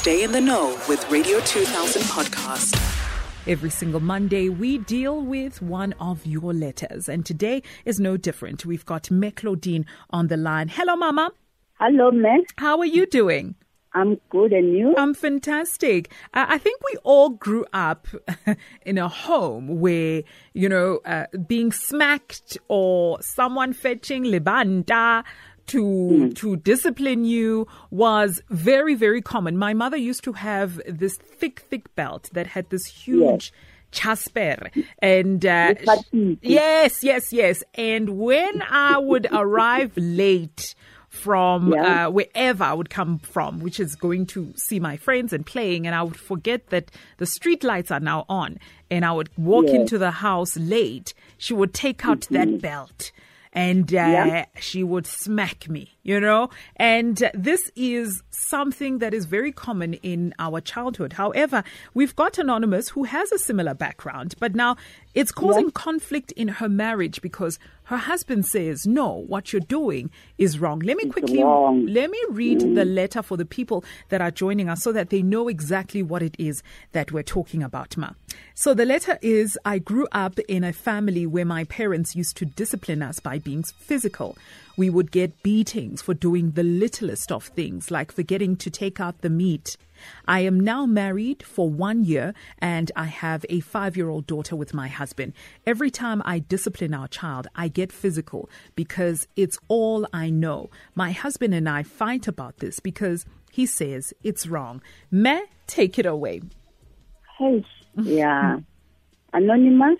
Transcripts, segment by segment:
Stay in the know with Radio 2000 podcast. Every single Monday, we deal with one of your letters, and today is no different. We've got Mme Claudine on the line. Hello, Mama. Hello, man. How are you doing? I'm good, and you? I'm fantastic. Uh, I think we all grew up in a home where, you know, uh, being smacked or someone fetching libanda to mm. to discipline you was very very common. My mother used to have this thick thick belt that had this huge yes. chasper and uh, yes yes yes and when I would arrive late from yeah. uh, wherever I would come from, which is going to see my friends and playing, and I would forget that the street lights are now on, and I would walk yes. into the house late. She would take out mm-hmm. that belt and uh, yeah. she would smack me, you know? And this is something that is very common in our childhood. However, we've got Anonymous who has a similar background, but now it's causing yeah. conflict in her marriage because her husband says, No, what you're doing is wrong. Let me it's quickly wrong. let me read mm. the letter for the people that are joining us so that they know exactly what it is that we're talking about, Ma. So the letter is I grew up in a family where my parents used to discipline us by being physical. We would get beatings for doing the littlest of things, like forgetting to take out the meat I am now married for one year and I have a five year old daughter with my husband. Every time I discipline our child, I get physical because it's all I know. My husband and I fight about this because he says it's wrong. Me, take it away. Hey, yeah. Anonymous,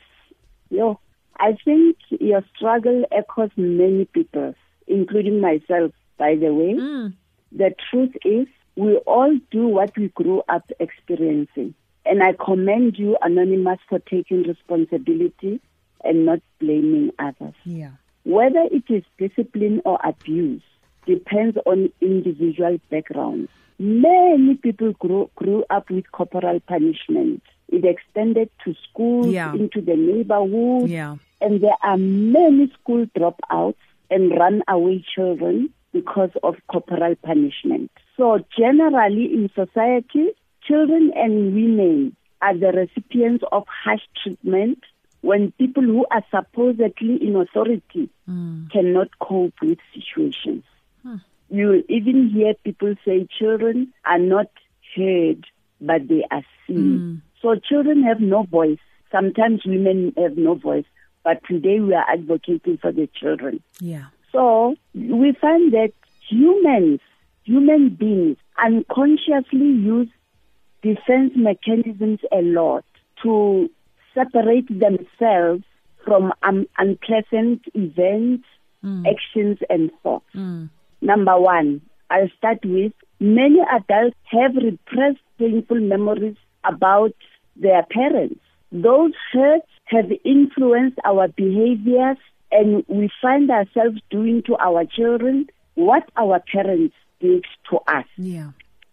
yo, I think your struggle echoes many people, including myself, by the way. Mm. The truth is, we all do what we grew up experiencing. And I commend you, Anonymous, for taking responsibility and not blaming others. Yeah. Whether it is discipline or abuse depends on individual backgrounds. Many people grew, grew up with corporal punishment. It extended to school, yeah. into the neighborhood. Yeah. And there are many school dropouts and runaway children because of corporal punishment. So generally in society, children and women are the recipients of harsh treatment when people who are supposedly in authority mm. cannot cope with situations. Huh. You even hear people say children are not heard, but they are seen. Mm. So children have no voice. Sometimes women have no voice, but today we are advocating for the children. Yeah. So we find that humans human beings unconsciously use defense mechanisms a lot to separate themselves from um, unpleasant events, mm. actions, and thoughts. Mm. Number one, I'll start with many adults have repressed painful memories about their parents. Those hurts have influenced our behaviors, and we find ourselves doing to our children what our parents speaks to us. Yeah.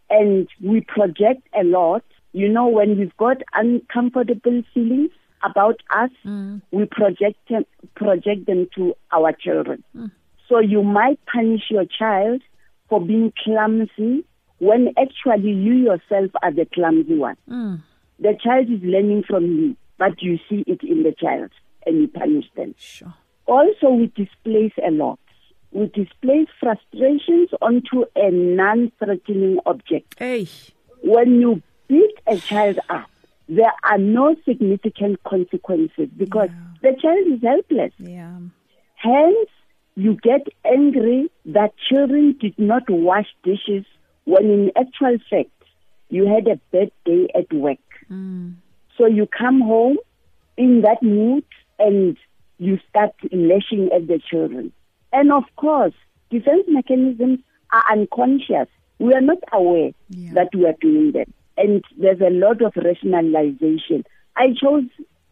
And we project a lot. You know, when we've got uncomfortable feelings about us, mm. we project them, project them to our children. Mm. So you might punish your child for being clumsy when actually you yourself are the clumsy one. Mm. The child is learning from you, but you see it in the child and you punish them. Sure. Also, we displace a lot we displace frustrations onto a non-threatening object. Hey. When you beat a child up, there are no significant consequences because yeah. the child is helpless. Yeah. Hence, you get angry that children did not wash dishes when in actual fact you had a bad day at work. Mm. So you come home in that mood and you start lashing at the children. And of course, defense mechanisms are unconscious. We are not aware yeah. that we are doing them. And there's a lot of rationalization. I chose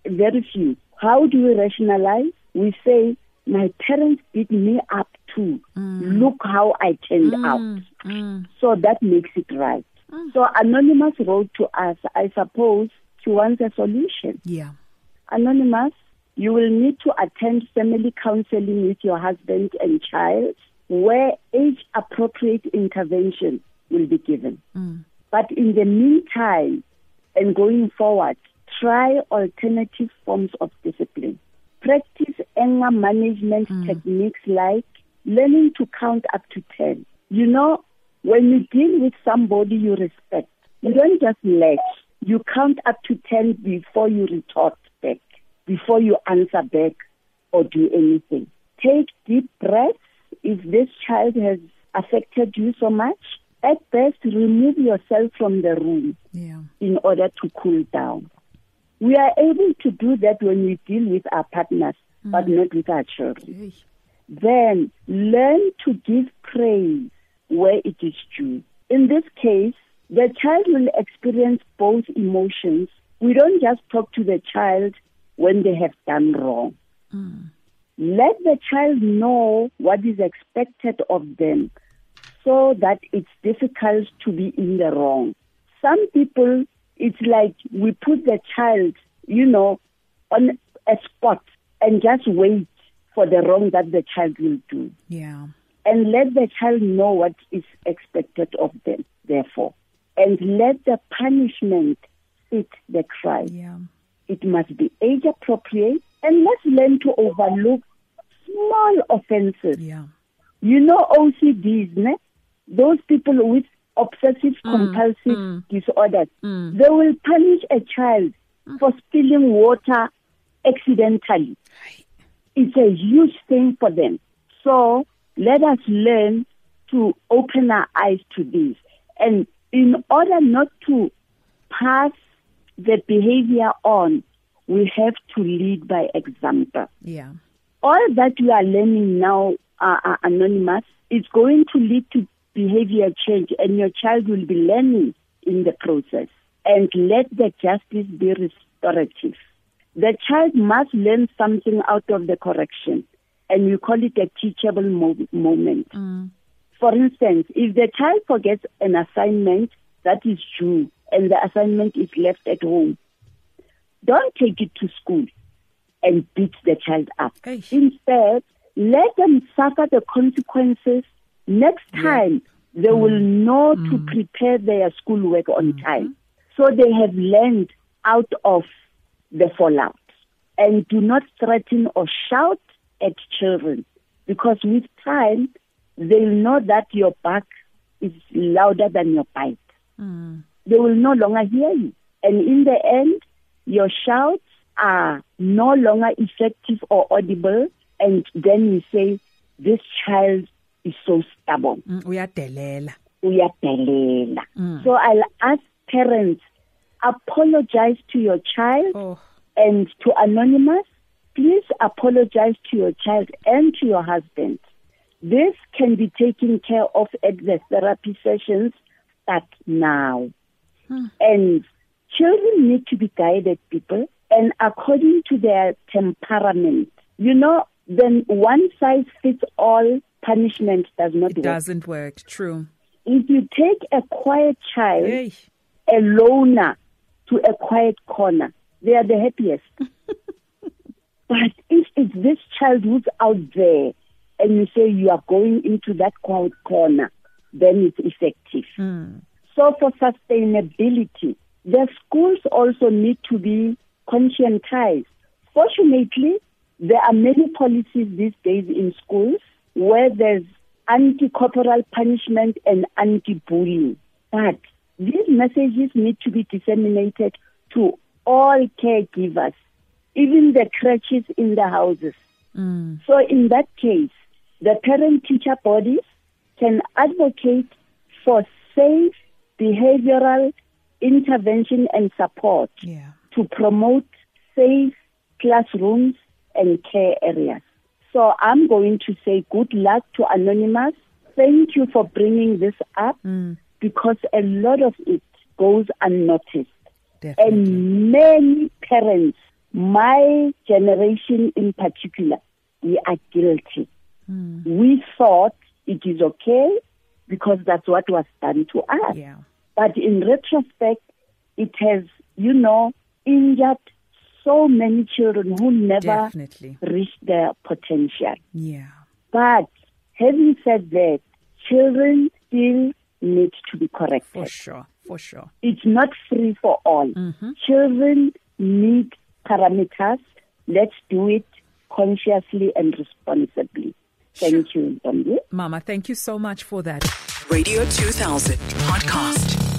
very few. How do we rationalize? We say, my parents beat me up too. Mm. Look how I turned mm. out. Mm. So that makes it right. Mm. So Anonymous wrote to us, I suppose she wants a solution. Yeah. Anonymous, you will need to attend family counseling with your husband and child where age appropriate intervention will be given. Mm. But in the meantime, and going forward, try alternative forms of discipline. Practice anger management Mm. techniques like learning to count up to 10. You know, when you deal with somebody you respect, you don't just let, You count up to 10 before you retort before you answer back or do anything. Take deep breaths. If this child has affected you so much, at best, remove yourself from the room Yeah. in order to cool down. We are able to do that when we deal with our partners, mm. but not with our children. Hey. Then learn to give praise where it is due. In this case, the child will experience both emotions. We don't just talk to the child when they have done wrong. Let the child know what is expected of them so that it's difficult to be in the wrong. Some people, it's like we put the child, you know, on a spot and just wait for the wrong that the child will do. Yeah. And let the child know what is expected of them, therefore. And let the punishment fit the crime. Yeah. It must be age appropriate and let's learn to overlook small offenses. Yeah. You know OCDs, ne? Those people with obsessive mm, compulsive mm. disorders, mm. they will punish a child for spilling water accidentally. It's a huge thing for them. So let us learn to open our eyes to this. And in order not to pass the behavior on, we have to lead by example Yeah. all that you are learning now, are, uh, anonymous, It's going to lead to behavior change, and your child will be learning in the process. And let the justice be restorative. The child must learn something out of the correction, and we call it a teachable mo- moment. For instance, if the child forgets an assignment that is due and the assignment is left at home, don't take it to school and beat the child up. Hey. Instead, let them suffer the consequences. Next time, they mm. will know to mm. prepare their schoolwork on mm-hmm. time. So they have learned out of the fallout. And do not threaten or shout at children because with time, they'll know that your bark is louder than your bite. Mm. They will no longer hear you. And in the end, your shouts are no longer effective or audible. And then you say, this child is so stubborn. Mm, uyadelela. Uyadelela. So I'll ask parents, apologize to your child Oh. and to Anonymous, please apologize to your child and to your husband. This can be taken care of at the therapy sessions, but now. Mm. And children need to be guided, people, and according to their temperament. You know, then one size fits all punishment does not It work. doesn't work. True. If you take a quiet child, Hey. a loner to a quiet corner, they are the happiest. but if it's this child who's out there and you say you are going into that quiet corner, then it's effective. Hmm. So for sustainability, the schools also need to be conscientized. Fortunately, there are many policies these days in schools where there's anti-corporal punishment and anti-bullying. But these messages need to be disseminated to all caregivers, even the crutches in the houses. Mm. So in that case, the parent-teacher bodies can advocate for safe behavioral intervention and support Yeah. to promote safe classrooms and care areas. So I'm going to say good luck to Anonymous. Thank you for bringing this up mm. because a lot of it goes unnoticed. Definitely. And many parents, my generation in particular, we are guilty. Mm. We thought it is okay because that's what was done to us. Yeah. But in retrospect, it has, you know, injured so many children who never Definitely. reached their potential. Yeah. But having said that, children still need to be corrected. For sure. For sure. It's not free for all. Mm-hmm. Children need parameters. Let's do it consciously and responsibly. Thank you, Ntombi. Mama, thank you so much for that. Radio 2000 podcast.